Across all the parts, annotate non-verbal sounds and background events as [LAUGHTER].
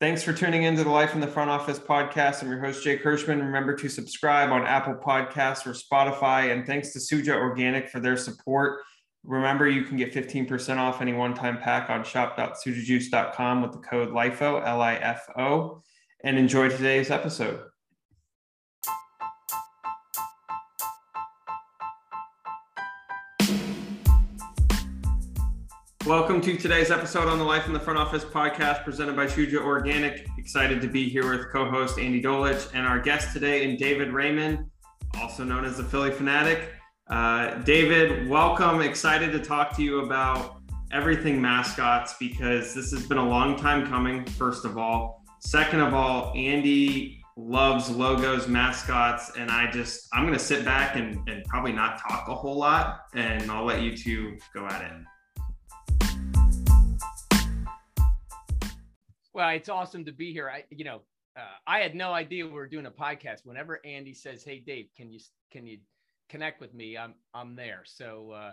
Thanks for tuning into the Life in the Front Office podcast. I'm your host, Jake Hirschman. Remember to subscribe on Apple Podcasts or Spotify. And thanks to Suja Organic for their support. Remember, you can get 15% off any one time pack on shop.sujajuice.com with the code LIFO, L I F O. And enjoy today's episode. Welcome to today's episode on the Life in the Front Office podcast presented by Suja Organic. Excited to be here with co host Andy Dolich and our guest today, and David Raymond, also known as the Phillie Phanatic. Uh, David, welcome. Excited to talk to you about everything mascots because this has been a long time coming, first of all. Second of all, Andy loves logos, mascots, and I just, I'm going to sit back and, and probably not talk a whole lot, and I'll let you two go at it. Well, it's awesome to be here. I, you know, uh, I had no idea we were doing a podcast. Whenever Andy says, "Hey, Dave, can you can you connect with me?" I'm I'm there. So uh,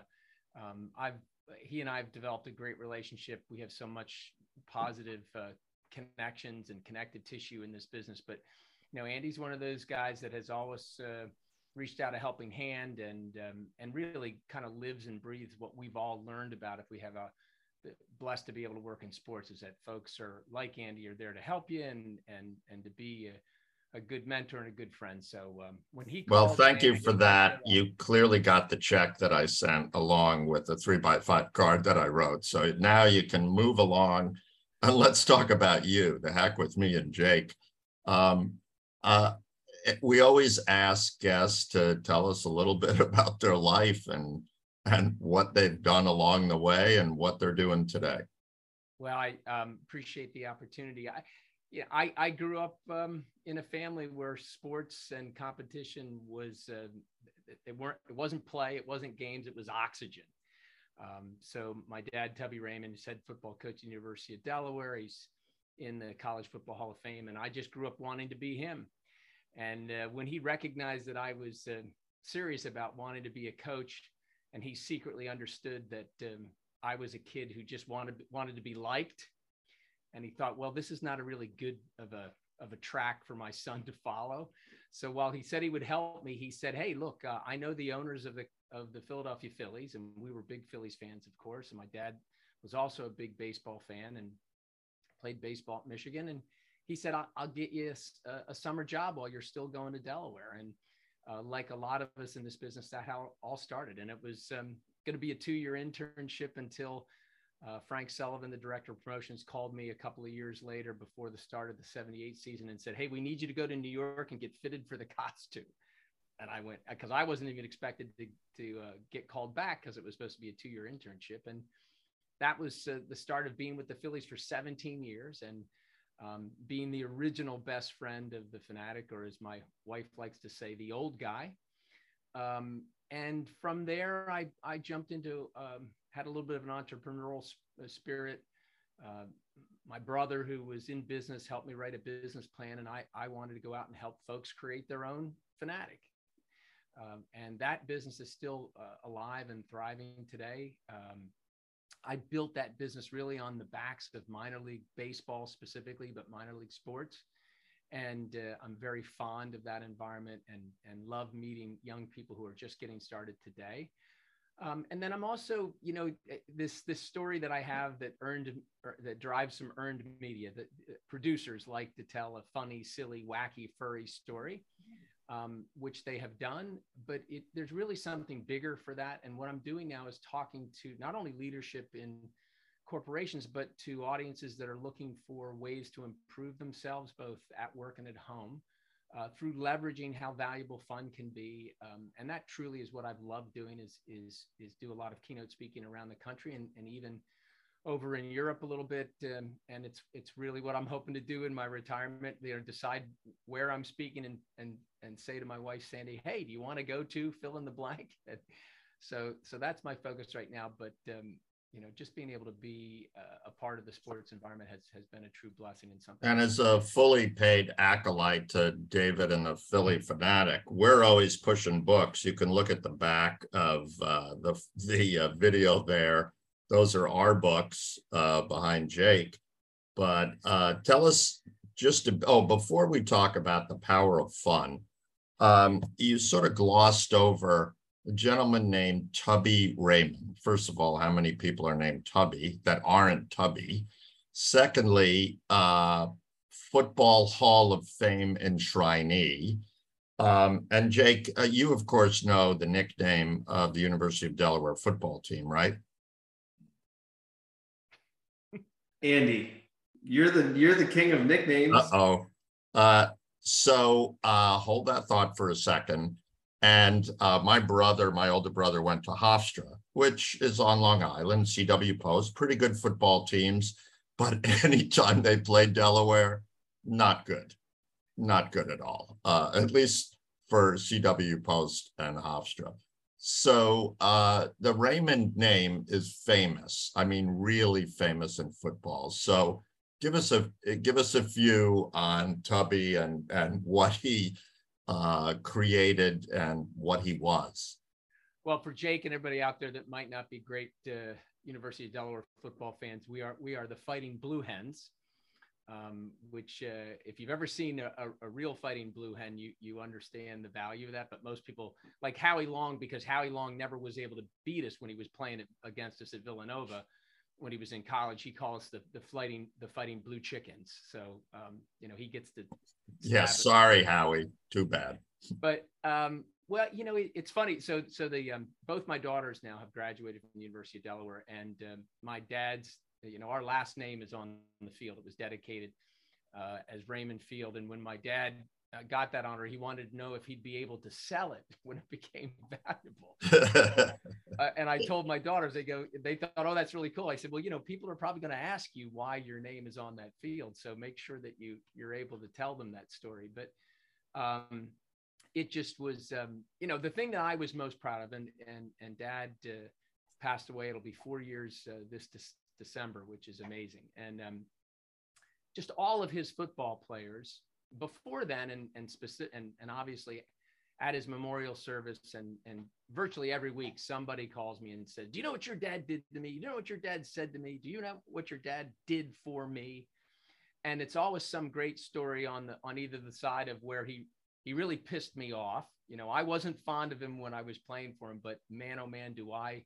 um, I've he and I have developed a great relationship. We have so much positive uh, connections and connective tissue in this business. But you know, Andy's one of those guys that has always uh, reached out a helping hand and um, and really kind of lives and breathes what we've all learned about if we have a blessed to be able to work in sports is that folks are like Andy are there to help you and and and to be a, a good mentor and a good friend. So um, when he well, thank you for that. You clearly got the check that I sent along with the three by five card that I wrote. So now you can move along and [LAUGHS] let's talk about you. The heck with me and Jake. Um, uh, we always ask guests to tell us a little [LAUGHS] bit about their life and and what they've done along the way and what they're doing today. Well, I um, appreciate the opportunity. I, yeah, I, I grew up um, in a family where sports and competition was uh, it weren't it wasn't play, it wasn't games, it was oxygen. Um, so my dad, Tubby Raymond, is head football coach at the University of Delaware. He's in the College Football Hall of Fame, and I just grew up wanting to be him. And uh, when he recognized that I was uh, serious about wanting to be a coach, and he secretly understood that um, I was a kid who just wanted wanted to be liked, and he thought, well, this is not a really good of a of a track for my son to follow. So while he said he would help me, he said, "Hey, look, uh, I know the owners of the of the Philadelphia Phillies, and we were big Phillies fans, of course. And my dad was also a big baseball fan and played baseball at Michigan. And he said, I'll, I'll get you a, a, summer job while you're still going to Delaware. And uh, like a lot of us in this business, that how all started. And it was um, going to be a two year internship until uh, Frank Sullivan, the director of promotions, called me a couple of years later before the start of the 78 season and said, Hey, we need you to go to New York and get fitted for the [LAUGHS] costume. And I went because I wasn't even expected to, to uh, get called back because it was supposed to be a two year internship. And that was uh, the start of being with the Phillies for 17 years. And um, being the original best friend of the fanatic, or as my wife likes to say, the old guy. Um, and from there, I, I jumped into, um, had a little bit of an entrepreneurial sp- uh, spirit. Uh, my brother, who was in business, helped me write a business plan, and I, I wanted to go out and help folks create their own fanatic. Um, and that business is still uh, alive and thriving today. I built that business really on the backs of minor league baseball specifically, but minor league sports. And uh, I'm very fond of that environment and, and love meeting young people who are just getting started today. Um, and then I'm also, you know, eh, this this story that I have that earned that drives some earned media that uh, producers like to tell a funny, silly, wacky, furry story um, which they have done. But it, there's really something bigger for that. And what I'm doing now is talking to not only leadership in corporations, but to audiences that are looking for ways to improve themselves both at work and at home. Uh, through leveraging how valuable fun can be, um, and that truly is what I've loved doing. Is is is do a lot of keynote speaking around the country, and, and even over in Europe a little bit, um, and it's it's really what I'm hoping to do in my retirement. You know, decide where I'm speaking and and and say to my wife Sandy, "Hey, do you want to go to fill in the blank?" [LAUGHS] so so that's my focus right now. But um, you know, just being able to be uh, a part of the sports environment has has been a true blessing and something. And as a fully paid acolyte to David and the Phillie Phanatic, we're always pushing books. You can look at the back of uh, the the uh, video there those are our books uh, behind Jake. But uh, tell us just to, oh, before we talk about the power of fun, um, you sort of glossed over a gentleman named Tubby Raymond. First of all, how many people are named Tubby that aren't Tubby? Secondly, uh, Football Hall of Fame enshrinee. Um, and Jake, uh, you of course know the nickname of the University of Delaware football team, right? Andy, you're the you're the king of nicknames. Uh-oh. Uh, so uh, hold that thought for a second. And uh, my brother, my older brother, went to Hofstra, which is on Long Island, CW Post, pretty good football teams. But [LAUGHS] anytime they played Delaware, not good, not good at all, uh, at least for CW Post and Hofstra. So uh, the Raymond name is famous. I mean, really famous in football. So give us a give us a view on Tubby and and what he uh, created and what he was. Well, for Jake and everybody out there that might not be great uh, University of Delaware football fans, we are we are the Fighting Blue Hens um, which uh, if you've ever seen a, a, real fighting blue hen, you you understand the value of that. But most people like Howie Long because Howie Long never was able to beat us when he was playing against us at Villanova when he was in college. He calls the the fighting the fighting blue chickens. So um, you know he gets to. Yeah, sorry, Howie. Too bad. [LAUGHS] But um, well, you know, it, it's funny. So, so the um, both my daughters now have graduated from the University of Delaware, and um, my dad's you know, our last name is on the field. It was dedicated uh, as Raymond Field. And when my dad uh, got that honor, he wanted to know if he'd be able to sell it [LAUGHS] when it became valuable. [LAUGHS] uh, and I told my daughters, they go, they thought, oh, that's really cool. I said, well, you know, people are probably going to ask you why your name is on that field. So make sure that you you're able to tell them that story. But um, it just was, um, you know, the thing that I was most proud of, and and and Dad uh, passed away. It'll be four years uh, this December, which is amazing. And um, just all of his football players before then, and and specific, and, and obviously at his memorial service, and and virtually every week somebody calls me and said, "Do you know what your dad did to me? Do you know what your dad said to me? Do you know what your dad did for me?" And it's always some great story on the on either the side of where he he really pissed me off. You know, I wasn't fond of him when I was playing for him, but man, oh man, do I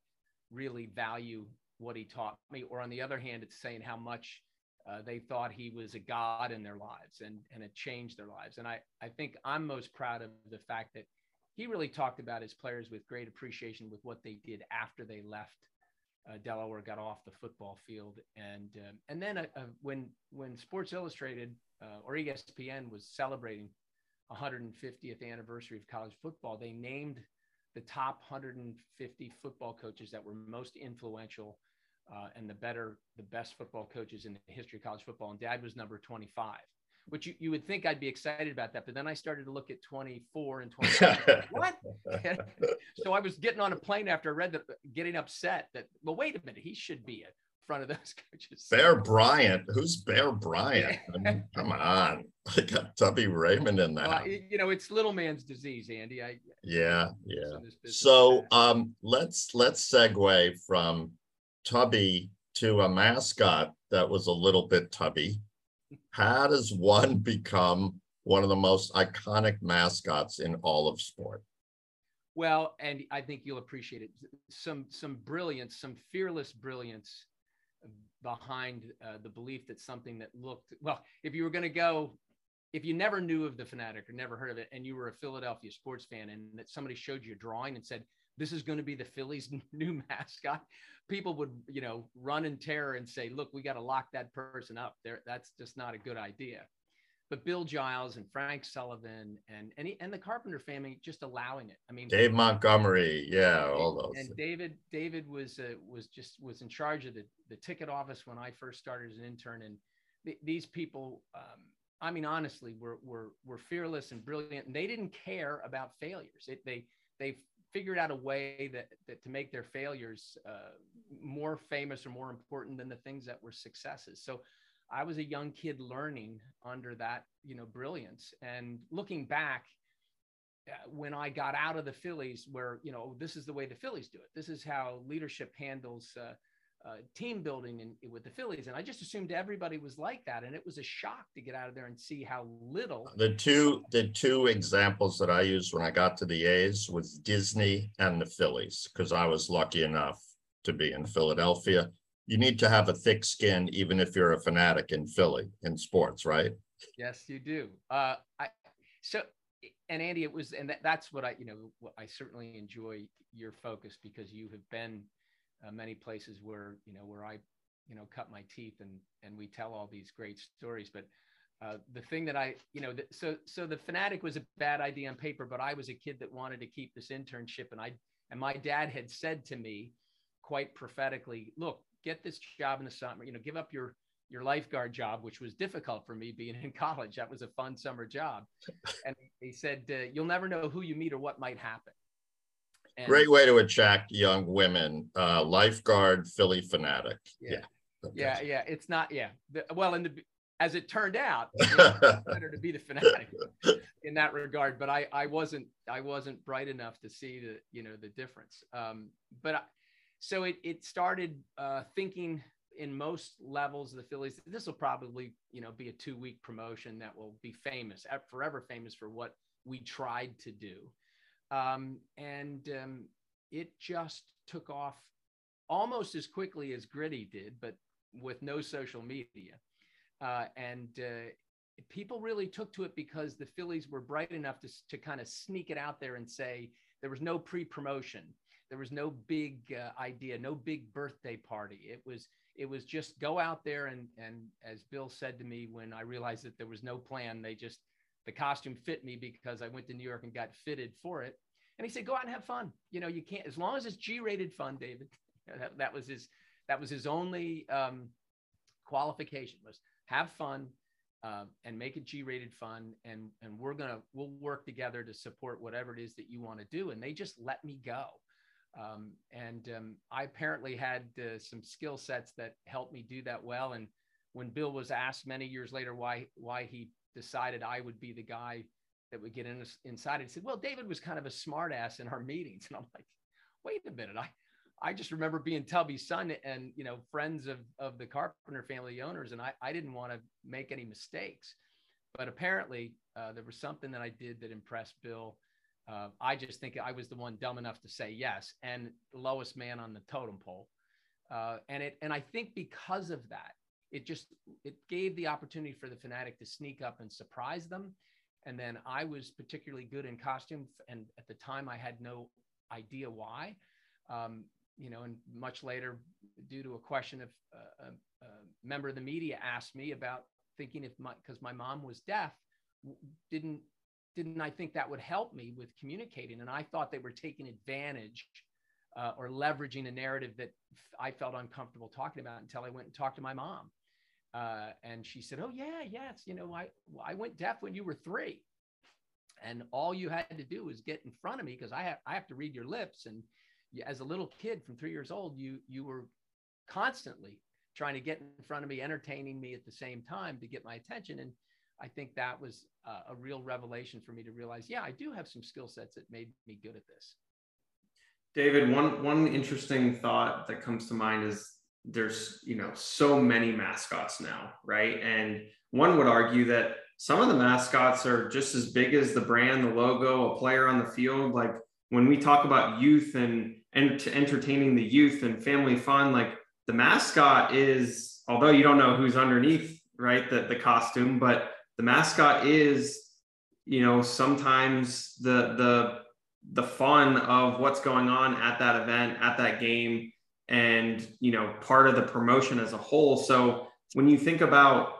really value what he taught me, or on the other hand, it's saying how much uh, they thought he was a god in their lives and and it changed their lives. And I I think I'm most proud of the fact that he really talked about his players with great appreciation with what they did after they left uh, Delaware, got off the football field, and uh, and then uh, uh, when when Sports Illustrated uh, or ESPN was celebrating 150th anniversary of college football, they named the top 150 football coaches that were most influential uh, and the better, the best football coaches in the history of college football. And dad was number 25, which you, you would think I'd be excited about that. But then I started to look at 24 and 25. what? [LAUGHS] so I was getting on a plane after I read that, getting upset that, well, wait a minute, he should be a front of those [LAUGHS] coaches. Bear Bryant. Who's Bear Bryant? [LAUGHS] I mean, come on. I got Tubby Raymond in that. Well, you know, it's little man's disease, Andy. I yeah, yeah. So um let's let's segue from Tubby to a mascot that was a little bit tubby. How does one [LAUGHS] become one of the most iconic mascots in all of sport? Well, and I think you'll appreciate it. Some some brilliance, some fearless brilliance behind uh, the belief that something that looked well. If you were going to go, if you never knew of the fanatic or never heard of it, and you were a Philadelphia sports fan, and that somebody showed you a drawing and said, "This is going to be the Phillies' [LAUGHS] new mascot," people would you know run in terror and say look we got to lock that person up. There that's just not a good idea. But bill giles and frank sullivan and and, he, and the carpenter family just allowing it. I mean dave montgomery yeah all those. And david david was uh, was just was in charge of the, the ticket office when i first started as an intern. And th- these people um, i mean honestly were, were were fearless and brilliant. And they didn't care about failures. It, they they figured out a way that, that to make their failures uh, more famous or more important than the things that were successes. So I was a young kid learning under that, you know, brilliance. And looking back, uh, when I got out of the Phillies, where you know this is the way the Phillies do it. This is how leadership handles uh, uh, team building in, with the Phillies. And I just assumed everybody was like that. And it was a shock to get out of there and see how little. The two the two examples that I used when I got to the A's was Disney and the Phillies, because I was lucky enough to be in Philadelphia. You need to have a thick skin, even if you're a fanatic in Philly in sports, right? Yes, you do. Uh, I so and Andy, it was, and that, that's what I, you know, I certainly enjoy your focus because you have been uh, many places where you know where I you know cut my teeth and and we tell all these great stories. But uh, the thing that I you know so so the fanatic was a bad idea on paper, but I was a kid that wanted to keep this internship, and I and my dad had said to me quite prophetically, look, get this job in the summer, you know, give up your your lifeguard job, which was difficult for me being in [LAUGHS] college. That was a fun summer job. [LAUGHS] And he said, uh, You'll never know who you meet or what might happen. And Great way to attract young women. Uh, lifeguard, Phillie Phanatic. Yeah. Yeah. Okay. yeah, yeah. It's not, yeah. The, well, in the, as it turned out, [LAUGHS] it better to be the fanatic in that regard. But I, I wasn't, I wasn't bright enough to see the, you know, the difference. Um, but I, so it, it started uh, thinking in most levels of the Phillies. This will probably, you know, be a two week promotion that will be famous, forever famous for what we tried to do. Um, and um, it just took off almost as quickly as Gritty did, but with no social media. Uh, and uh, people really took to it because the Phillies were bright enough to, to kind of sneak it out there and say there was no pre promotion. There was no big uh, idea, no big birthday party. It was it was just go out there and and as Bill said to me when I realized that there was no plan, they just the costume fit me because I went to New York and got fitted for it. And he said, go out and have fun. You know, you can't, as long as it's G-rated fun, David. [LAUGHS] that, that was his, that was his only um, qualification was have fun uh, and make it G-rated fun. And, and we're going to, we'll work together to support whatever it is that you want to do. And they just let me go. Um, and um, I apparently had uh, some skill sets that helped me do that well. And when Bill was asked many years later why, why he decided I would be the guy that would get in, inside. And said, "Well, David was kind of a smartass in our [LAUGHS] meetings," and I'm like, "Wait a minute, I." I just remember being Tubby's son and you know friends of of the Carpenter family owners, and I, I didn't want to make any mistakes. But apparently, uh, there was something that I did that impressed Bill. Uh, I just think I was the one dumb enough to say yes, and the lowest man on the totem pole. Uh, and it and I think because of that, it just it gave the opportunity for the fanatic to sneak up and surprise them. And then i was particularly good in costume and at the time i had no idea why. Um, you know and much later due to a question of uh, a, a, member of the media asked me about thinking if my because my mom was deaf didn't didn't i think that would help me with communicating? And i thought they were taking advantage uh, or leveraging a narrative that I felt uncomfortable talking about until I went and talked to my mom. Uh, and she said, "Oh yeah, yes. You know, I I went deaf when you were three, and all you had to do was get in front of me because I have I have to read your lips. And as a little kid from three years old, you you were constantly trying to get in front of me, entertaining me at the same time to get my attention. And I think that was a, a real revelation for me to realize, yeah, I do have some skill sets that made me good at this. David, one one interesting thought that comes to mind is there's you know so many mascots now right? And one would argue that some of the mascots are just as big as the brand the logo a player on the field. Like when we talk about youth and and entertaining the youth and family fun like the mascot is although you don't know who's underneath right the, the costume but the mascot is you know sometimes the the the fun of what's going on at that event at that game and you know part of the promotion as a whole. So when you think about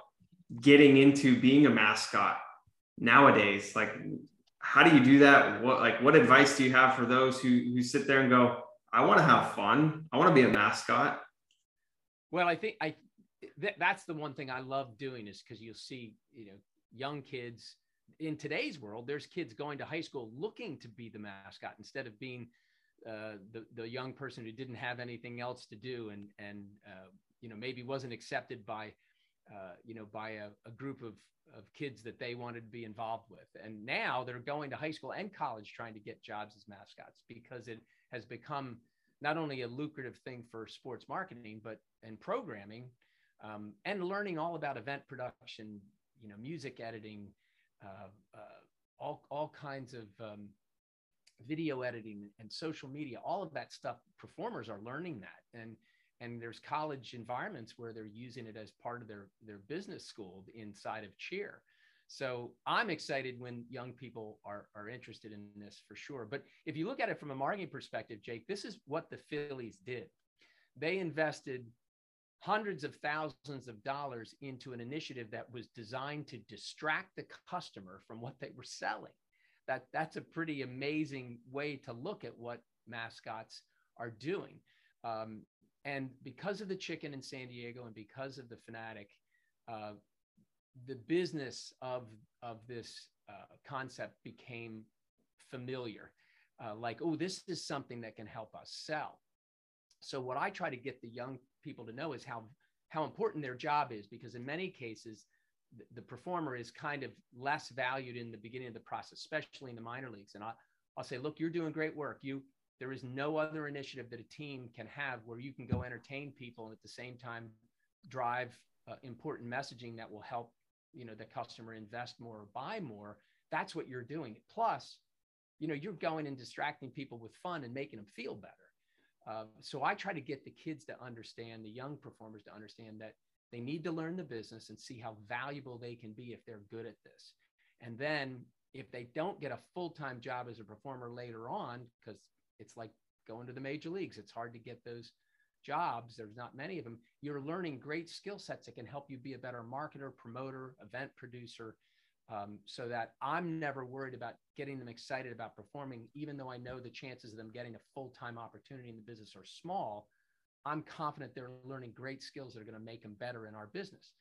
getting into being a mascot nowadays like how do you do that? What like what advice do you have for those who who sit there and go i want to have fun. I want to be a mascot well i think i th- that's the one thing i love doing is because you'll see you know young kids in today's world there's kids going to high school looking to be the mascot instead of being uh, the the young person who didn't have anything else to do and and uh, you know maybe wasn't accepted by uh, you know by a, a, group of of kids that they wanted to be involved with. And now they're going to high school and college trying to get jobs as mascots because it has become not only a lucrative thing for sports marketing, but and programming, um, and learning all about event production, you know, music editing, uh, uh, all all kinds of um, video editing and social media, all of that stuff. Performers are learning that, and and there's college environments where they're using it as part of their their business school inside of cheer. So i'm excited when young people are are interested in this for sure. But if you look at it from a marketing perspective jake this is what the phillies did. They invested hundreds of thousands of dollars into an initiative that was designed to distract the customer from what they were selling that that's a pretty amazing way to look at what mascots are doing um, and because of the chicken in San Diego and because of the fanatic, uh, the business of of this uh, concept became familiar. Uh, like, oh, this is something that can help us sell. So what I try to get the young people to know is how how important their job is, because in many cases, the, performer is kind of less valued in the beginning of the process, especially in the minor leagues. And I, I'll say, look, you're doing great work. You there is no other initiative that a team can have where you can go entertain people and at the same time drive uh, important messaging that will help you know the customer invest more or buy more that's what you're doing plus you know you're going and distracting people with fun and making them feel better uh, so i try to get the kids to understand the young performers to understand that they need to learn the business and see how valuable they can be if they're good at this and then if they don't get a full-time job as a performer later on because it's like going to the major leagues. It's hard to get those jobs. There's not many of them. You're learning great skill sets that can help you be a better marketer, promoter, event producer. Um, so that I'm never worried about getting them excited about performing, even though I know the chances of them getting a full time opportunity in the business are small. I'm confident they're learning great skills that are going to make them better in our business.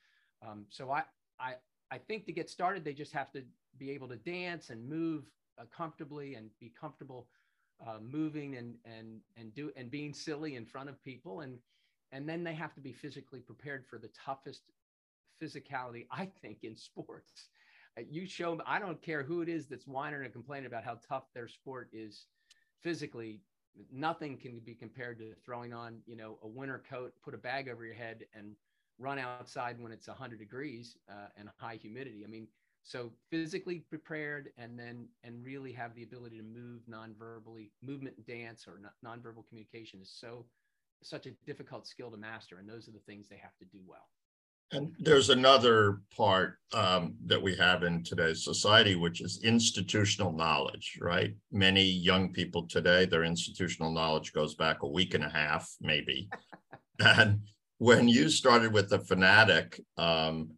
Um, so I, I, I think to get started, they just have to be able to dance and move uh, comfortably and be comfortable uh, moving and and and do and being silly in front of people and and then they have to be physically prepared for the toughest physicality i think in sports uh, you show i don't care who it is that's whining and complaining about how tough their sport is physically nothing can be compared to throwing on you know a winter coat put a bag over your head and run outside when it's 100 degrees uh, and high humidity. I mean so physically prepared and then and really have the ability to move non-verbally movement dance or non-verbal communication is so such a difficult skill to master. And those are the things they have to do well and there's another part um, that we have in today's society which is institutional knowledge right many young people today their institutional knowledge goes back a week and a half maybe [LAUGHS] and when you started with the fanatic, um,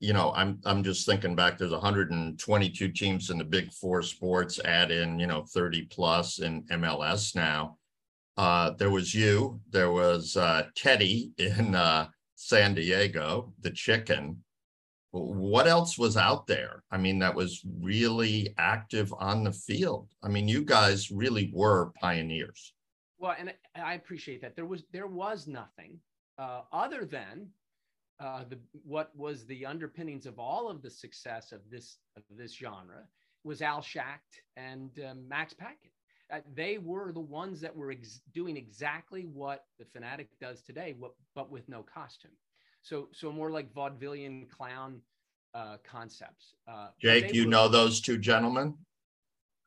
you know, I'm I'm just thinking back. There's 122 teams in the Big Four sports. Add in, you know, 30 plus in MLS now. Uh, there was you. There was uh, Teddy in uh, San Diego, the chicken. What else was out there? I mean, that was really active on the field. I mean, you guys really were pioneers. Well, and I appreciate that. There was there was nothing uh, other than uh, the what was the underpinnings of all of the success of this of this genre was Al Schacht and um, Max Patkin. Uh, they were the ones that were ex- doing exactly what the fanatic does today, what, but with no costume. So, so more like vaudevillian clown uh, concepts. Uh, Jake, you were- know those two gentlemen?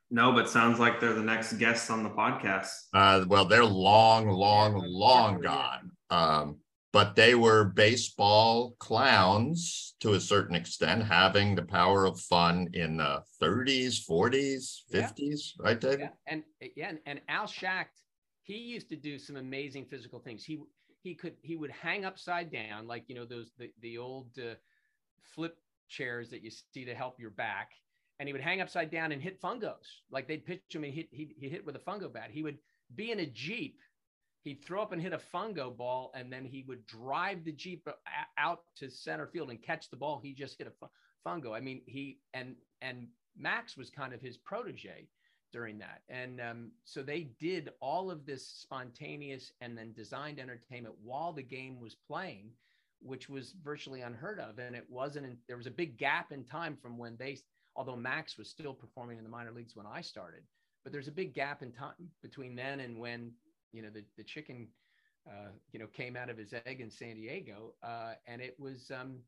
No, but sounds like they're the next guests on the podcast. Uh, well, they're long, long, long gone. Um, but they were baseball clowns to a certain extent, having the power of fun in the 30s, 40s, 50s, yeah. right, David? Yeah. And yeah, and, Al Schacht, he used to do some amazing physical things. He he could he would hang upside down, like you know those the the old uh, flip chairs that you see to help your back, and he would hang upside down and hit fungos. Like they'd pitch him and he he hit with a fungo bat. He would be in a jeep he'd throw up and hit a fungo ball, and then he would drive the jeep out to center field and catch the ball. He just hit a fungo. I mean, he and and Max was kind of his protege during that, and um, so they did all of this spontaneous and then designed entertainment while the game was playing, which was virtually unheard of. And it wasn't. In, there was a big gap in time from when they, although Max was still performing in the minor leagues when I started, but there's a big gap in time between then and when you know, the, the chicken, uh, you know, came out of his egg in San Diego. Uh, and it was, um,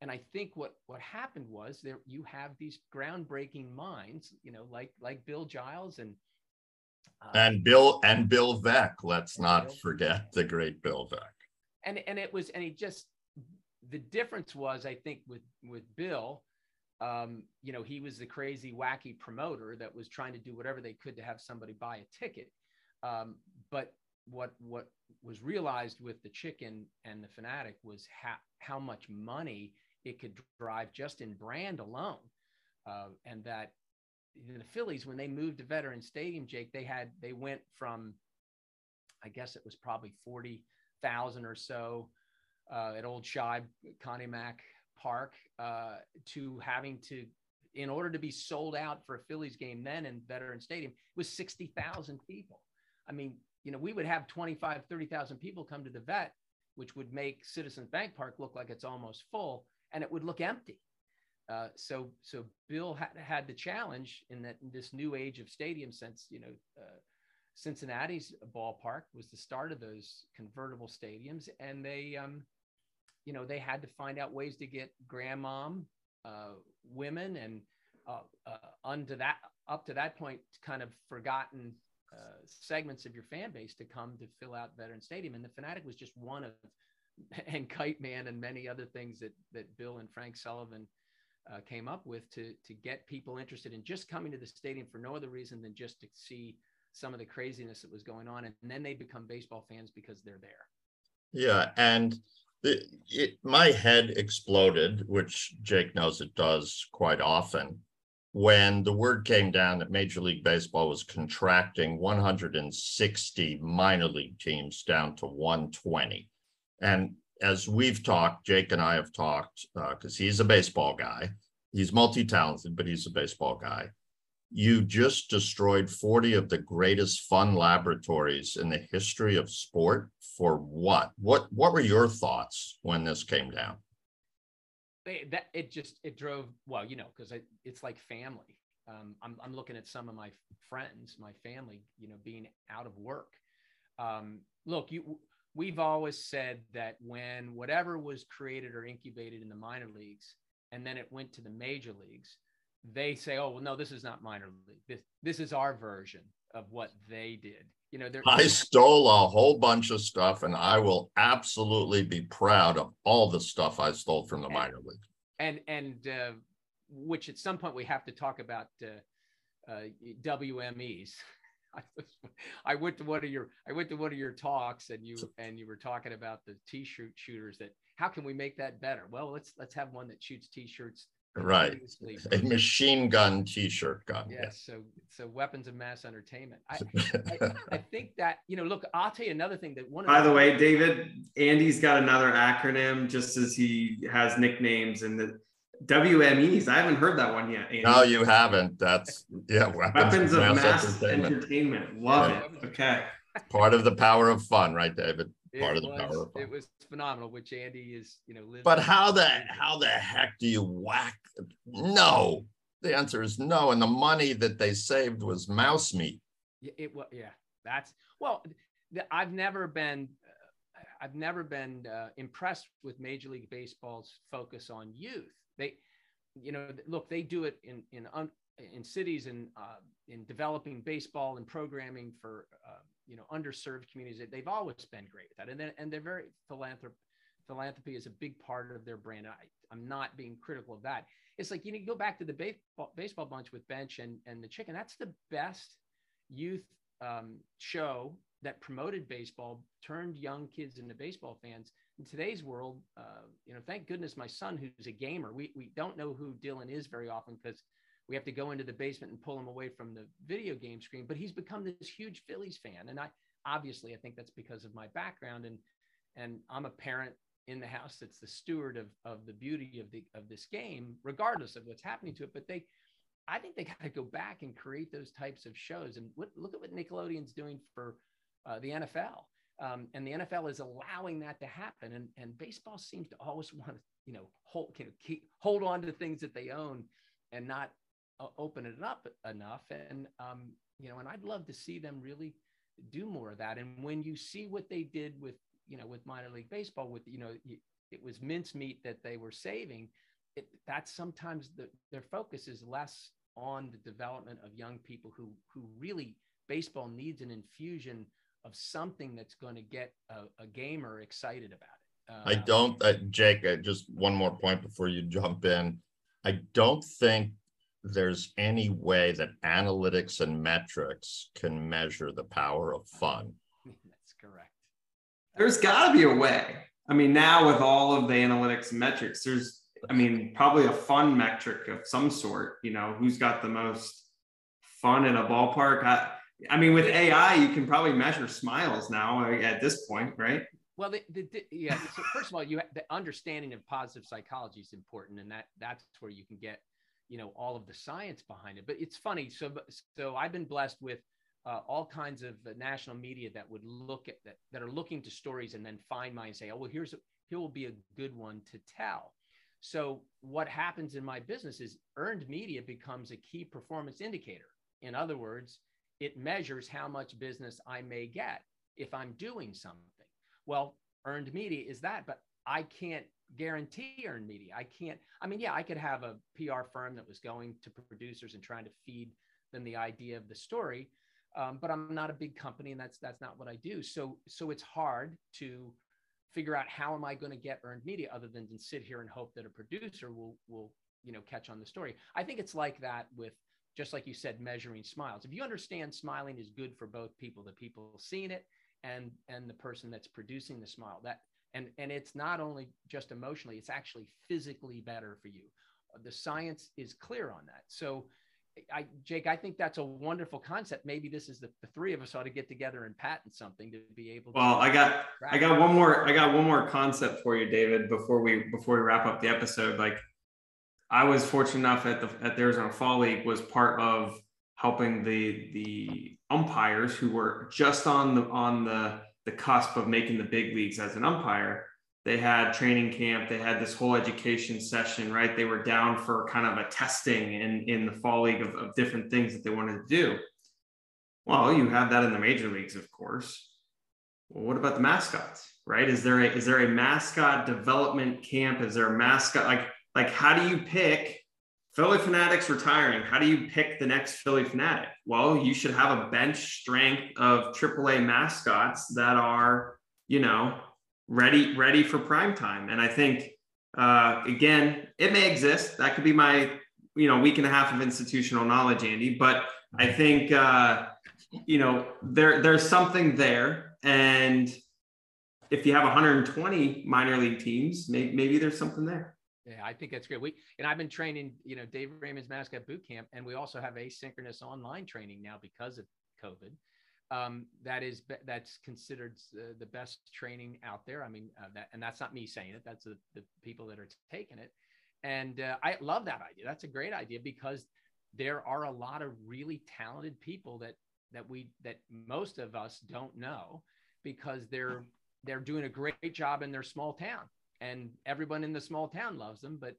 and I think what, what happened was there, you have these groundbreaking minds, you know, like, like Bill Giles and, uh, and Bill and Bill Veeck. Let's not Bill. forget the great Bill Veeck. And and it was and he just the difference was I think with with Bill, um, you know, he was the crazy wacky promoter that was trying to do whatever they could to have somebody buy a ticket. Um, but what what was realized with the chicken and the fanatic was how how much money it could drive just in brand alone, uh, and that the Phillies when they moved to Veterans Stadium, Jake, they had they went from, I guess it was probably forty thousand or so uh, at Old Shibe Connie Mack Park uh, to having to, in order to be sold out for a Phillies game then in Veteran Stadium, it was 60,000 people. I mean, you know, we would have 25, 30,000 people come to the vet, which would make Citizens Bank Park look like it's almost full and it would look empty. Uh, so, so Bill had, had the challenge in that in this new age of stadium since, you know, uh, Cincinnati's ballpark was the start of those convertible stadiums, and they, um, you know, they had to find out ways to get grandmom, uh, women, and uh, uh, that up to that point, kind of forgotten uh, segments of your fan base to come to fill out Veteran Stadium, and the Fanatic was just one of, [LAUGHS] and Kite Man and many other things that that Bill and Frank Sullivan. Uh, came up with to to get people interested in just coming to the stadium for no other reason than just to see some of the craziness that was going on. And then they become baseball fans because they're there. Yeah. And the, it, my head exploded which jake knows it does quite often when the word came down that major league baseball was contracting 160 minor league teams down to 120 and as we've talked jake and i have talked because uh, he's a baseball guy. He's multi-talented but he's a baseball guy. You just destroyed 40 of the greatest fun laboratories in the history of sport for what? What what were your thoughts when this came down that it just it drove well you know because it's like family. Um, I'm, I'm looking at some of my friends my family you know being out of work. Um, look you we've always said that when whatever was created or incubated in the minor leagues and then it went to the major leagues they say, "Oh, well, no, this is not minor league. This this is our version of what they did." You know, I stole a whole bunch of stuff, and I will absolutely be proud of all the stuff I stole from the and, minor league. And and uh, which at some point we have to talk about uh, uh, WMEs. [LAUGHS] I, was, I went to one of your I went to one of your talks and you [LAUGHS] and you were talking about the t-shirt shooters that how can we make that better? Well, let's let's have one that shoots t-shirts right a machine gun t-shirt gun yes yeah, so so weapons of mass entertainment I, I, I think that you know look i'll tell you another thing that one by the, the way david andy's got another acronym just as he has nicknames and the wmes i haven't heard that one yet Andy. no you haven't that's yeah weapons, weapons of, mass, mass entertainment. entertainment. love yeah. it okay part of the power of fun right david part it of the was, power it was phenomenal which andy is you know but how the how the heck do you whack no. The answer is no and the money that they saved was mouse meat. Yeah, it was yeah that's well i've never been uh, i've never been uh, impressed with major league baseball's focus on youth. They you know look they do it in in in cities and uh, in developing baseball and programming for uh, you know underserved communities they've always been great with that. And then and they're very philanthrop philanthropy is a big part of their brand. I, i'm not being critical of that. It's like you know you go back to the baseball, baseball bunch with bench and and the chicken that's the best youth um, show that promoted baseball turned young kids into baseball fans. In today's world uh, you know thank goodness my son who's a gamer we, we don't know who dylan is very often because we have to go into the basement and pull him away from the video game screen. But he's become this huge Phillies fan, and I obviously I think that's because of my background and and I'm a parent in the house that's the steward of of the beauty of the of this game, regardless of what's happening to it. But they, I think they [LAUGHS] got to go back and create those types of shows. And what, look at what Nickelodeon's doing for uh, the NFL. Um, and the NFL is allowing that to happen. And, and baseball seems to always [LAUGHS] want to, you know, hold, you know, keep, hold on to things that they own and not open it up enough and um, you know and i'd love to see them really do more of that. And when you see what they did with, you know, with minor league baseball, with, you know, it was mincemeat that they were saving. It, that's sometimes the, their focus is less on the development of young people who, who really baseball needs an infusion of something that's going to get a, a gamer excited about it. Uh, I don't, uh, Jake, uh, just one more point before you jump in. I don't think there's any way that analytics and metrics can measure the power of fun. [LAUGHS] That's correct. There's got to be a way. I mean, now with all of the analytics and metrics, there's, I mean, probably a fun metric of some sort. You know, who's got the most fun in a ballpark? I, I mean, with AI, you can probably measure smiles now uh, at this point, right? Well, the, the, the, yeah. So first of all, you the understanding of positive psychology is important, and that that's where you can get you know all of the science behind it. But it's funny so so i've been blessed with uh, all kinds of national media that would look at that that are looking to stories and then find mine and say oh well here's a, here will be a good one to tell. So what happens in my business is earned media becomes a key performance indicator. In other words it measures how much business i may get if i'm doing something. Well earned media is that but i can't guarantee earned media. I can't, I mean, yeah, I could have a PR firm that was going to producers and trying to feed them the idea of the story. Um, but I'm not a big company and that's that's not what I do. So so it's hard to figure out how am I going to get earned media other than to sit here and hope that a producer will will you know catch on the story. I think it's like that with just like you said measuring smiles. If you understand smiling is good for both people, the people seeing it and and the person that's producing the smile. That and and it's not only just emotionally it's actually physically better for you the science is clear on that so I, Jake, I think that's a wonderful concept. Maybe this is the, the three of us ought to get together and patent something to be able. to Well, I got, I got one more, I got one more concept for you, David. Before we, before we wrap up the episode, like I was fortunate enough at the at the Arizona Fall League was part of helping the the umpires who were just on the on the the cusp of making the big leagues as an umpire. They had training camp they had this whole education session right? They were down for kind of a testing in in the fall league of, of different things that they wanted to do. Well you have that in the major leagues of course. Well what about the mascots right? Is there a is there a mascot development camp? Is there a mascot like like how do you pick Phillie Phanatics retiring. How do you pick the next Phillie Phanatic? Well, you should have a bench strength of AAA mascots that are, you know, ready ready for prime time. And I think, uh, again, it may exist. That could be my, you know, week and a half of institutional knowledge, Andy. But I think, uh, you know, there there's something there, and if you have 120 minor league teams, maybe, maybe there's something there. Yeah, I think that's great. We and I've been training, you know, Dave Raymond's mascot boot camp, and we also have asynchronous online training now because of COVID. Um, that is that's considered uh, the best training out there. I mean, uh, that and that's not me saying it. That's the, the people that are taking it, and uh, I love that idea. That's a great idea because there are a lot of really talented people that that we that most of us don't know because they're they're doing a great job in their small town and everyone in the small town loves them but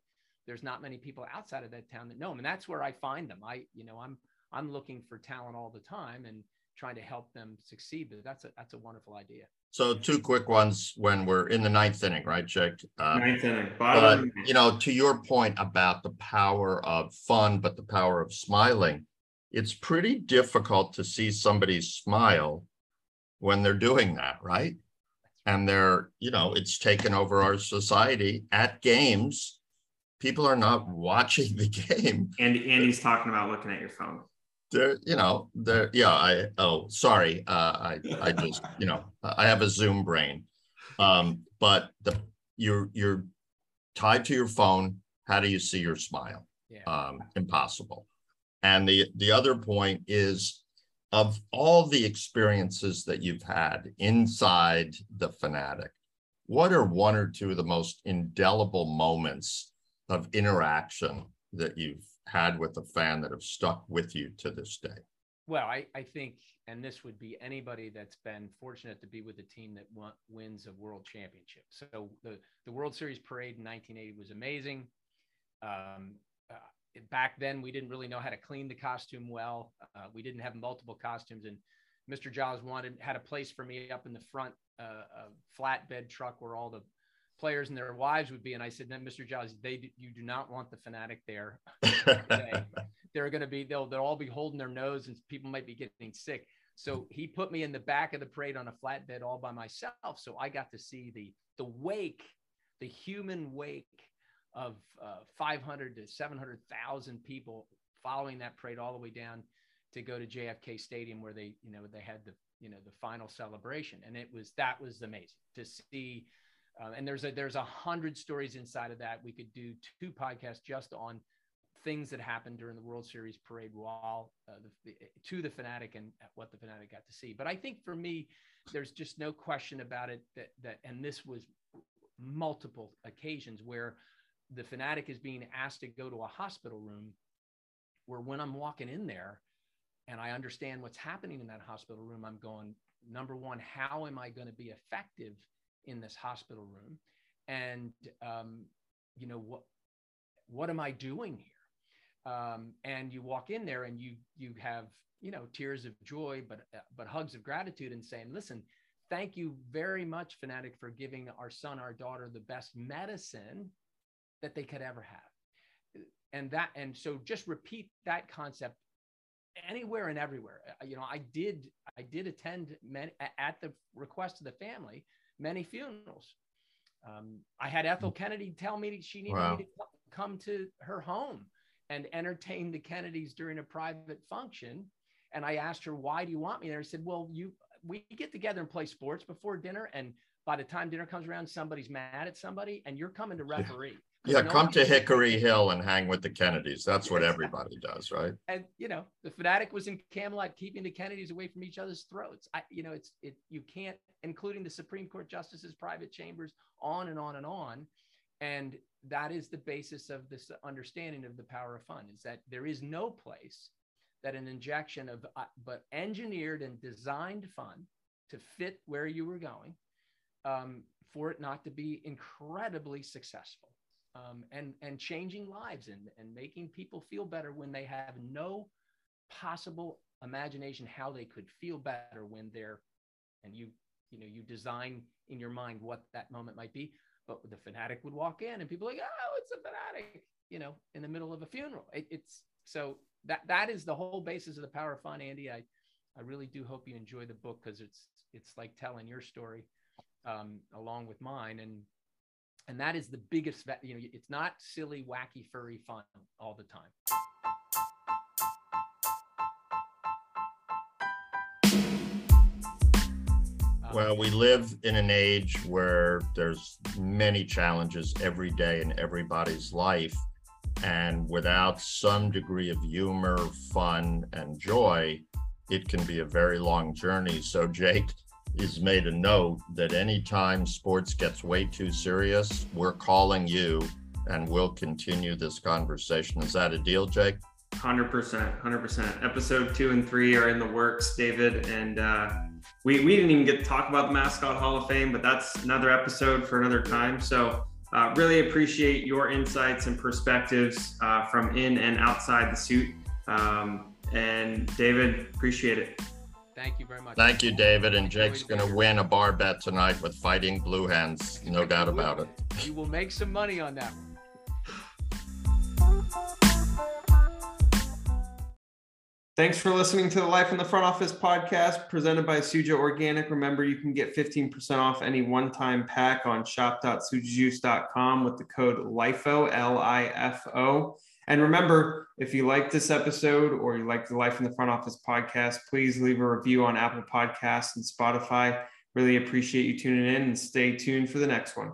there's not many people outside of that town that know them and that's where i find them. I you know i'm i'm looking for talent all the time and trying to help them succeed but that's a that's a wonderful idea. So two quick ones when we're in the ninth inning right Jake? Uh, ninth inning. but you know to your point about the power of fun but the power of smiling it's pretty difficult to see somebody smile when they're doing that right and they're you know it's taken over our society. At games people are not watching the [LAUGHS] game. And andy's talking about looking at your phone. They're you know they're yeah i oh sorry uh i i just you know i have a zoom brain. Um but the you're you're tied to your phone. How do you see your smile? Yeah. um impossible. And the the other point is of all the experiences that you've had inside the fanatic, what are one or two of the most indelible moments of interaction that you've had with a fan that have stuck with you to this day? Well, I, I think, and this would be anybody that's been fortunate to be with a team that won, wins a world championship. So the, the World Series parade in 1980 was amazing. Um, back then we didn't really know how to clean the costume well. Uh, we didn't have multiple costumes, and Mr. Giles wanted had a place for me up in the front, uh, flatbed truck where all the players and their wives would be. And I said, "No, Mr. Giles, they you do not want the fanatic there. [LAUGHS] They're going to be they'll they'll all be holding their nose and people might be getting sick." So he put me in the back of the parade on a flatbed all by myself. So I got to see the the wake, the human wake of uh, 500 to 700,000 people following that parade all the way down to go to JFK Stadium where they, you know, they had the, you know, the final celebration. And it was, that was amazing to see. Uh, and there's a, there's a hundred stories inside of that. We could do two podcasts just on things that happened during the World Series parade while uh, the, to the Phanatic and what the Phanatic got to see. But I think for me, there's just no question about it that that and this was multiple occasions where the Phanatic is being asked to go to a hospital room where when I'm walking in there and I understand what's happening in that hospital room, I'm going, number one, how am I going to be effective in this hospital room? And, um, you know, what, what am I doing here? Um, and you walk in there and you, you have, you know, tears of joy, but, but hugs of gratitude and saying, listen, thank you very much, Phanatic, for giving our son, our daughter the best medicine that they could ever have. And that and so just repeat that concept anywhere and everywhere. Uh, you know i did i did attend many at the request of the family many funerals. Um, i had ethel mm. kennedy tell me she needed wow. me to come to her home and entertain the kennedys during a private function. And i asked her why do you want me there? I said well you we get together and play sports before dinner. And by the time dinner comes around somebody's mad at somebody and you're coming to referee yeah, come to Hickory Hill and hang with the Kennedys. That's what everybody does, right? And you know, the Phanatic was in Camelot, keeping the Kennedys away from each other's throats. I, you know, it's it. You can't, including the Supreme Court justices' private chambers, on and on and on. And that is the basis of this understanding of the power of fun: is that there is no place that an injection of, uh, but engineered and designed fun to fit where you were going, um, for it not to be incredibly successful um, and and changing lives and and making people feel better when they have no possible imagination how they could feel better when they're and you you know you design in your mind what that moment might be but the Phanatic would walk in and people like oh it's a Phanatic you know in the middle of a funeral. It, it's so that that is the whole basis of the power of fun andy. I i really do hope you enjoy the book because it's it's like telling your story um, along with mine. And and that is the biggest you know it's not silly wacky furry fun all the time. Um, well we live in an age where there's many challenges every day in everybody's life. And without some degree of humor fun and joy it can be a very long journey. So jake is made a note that anytime sports gets way too serious, we're calling you and we'll continue this conversation. Is that a deal, Jake? 100%. 100%. Episode two and three are in the works, David. And uh, we, we didn't even get to talk about the Mascot Hall of Fame, but that's another episode for another time. So, uh, really appreciate your insights and perspectives uh, from in and outside the suit. Um, and David, appreciate it. Thank you very much. Thank you, David. And Jake's going to win a bar bet tonight with Fighting Blue Hens. No doubt about it. You will make some money on that one. Thanks for listening to the Life in the Front Office podcast presented by Suja Organic. Remember, you can get 15% off any one time pack on shop.sujajuice.com with the code LIFO, L I F O. And remember, if you like this episode or you like the Life in the Front Office podcast, please leave a review on Apple Podcasts and Spotify. Really appreciate you tuning in and stay tuned for the next one.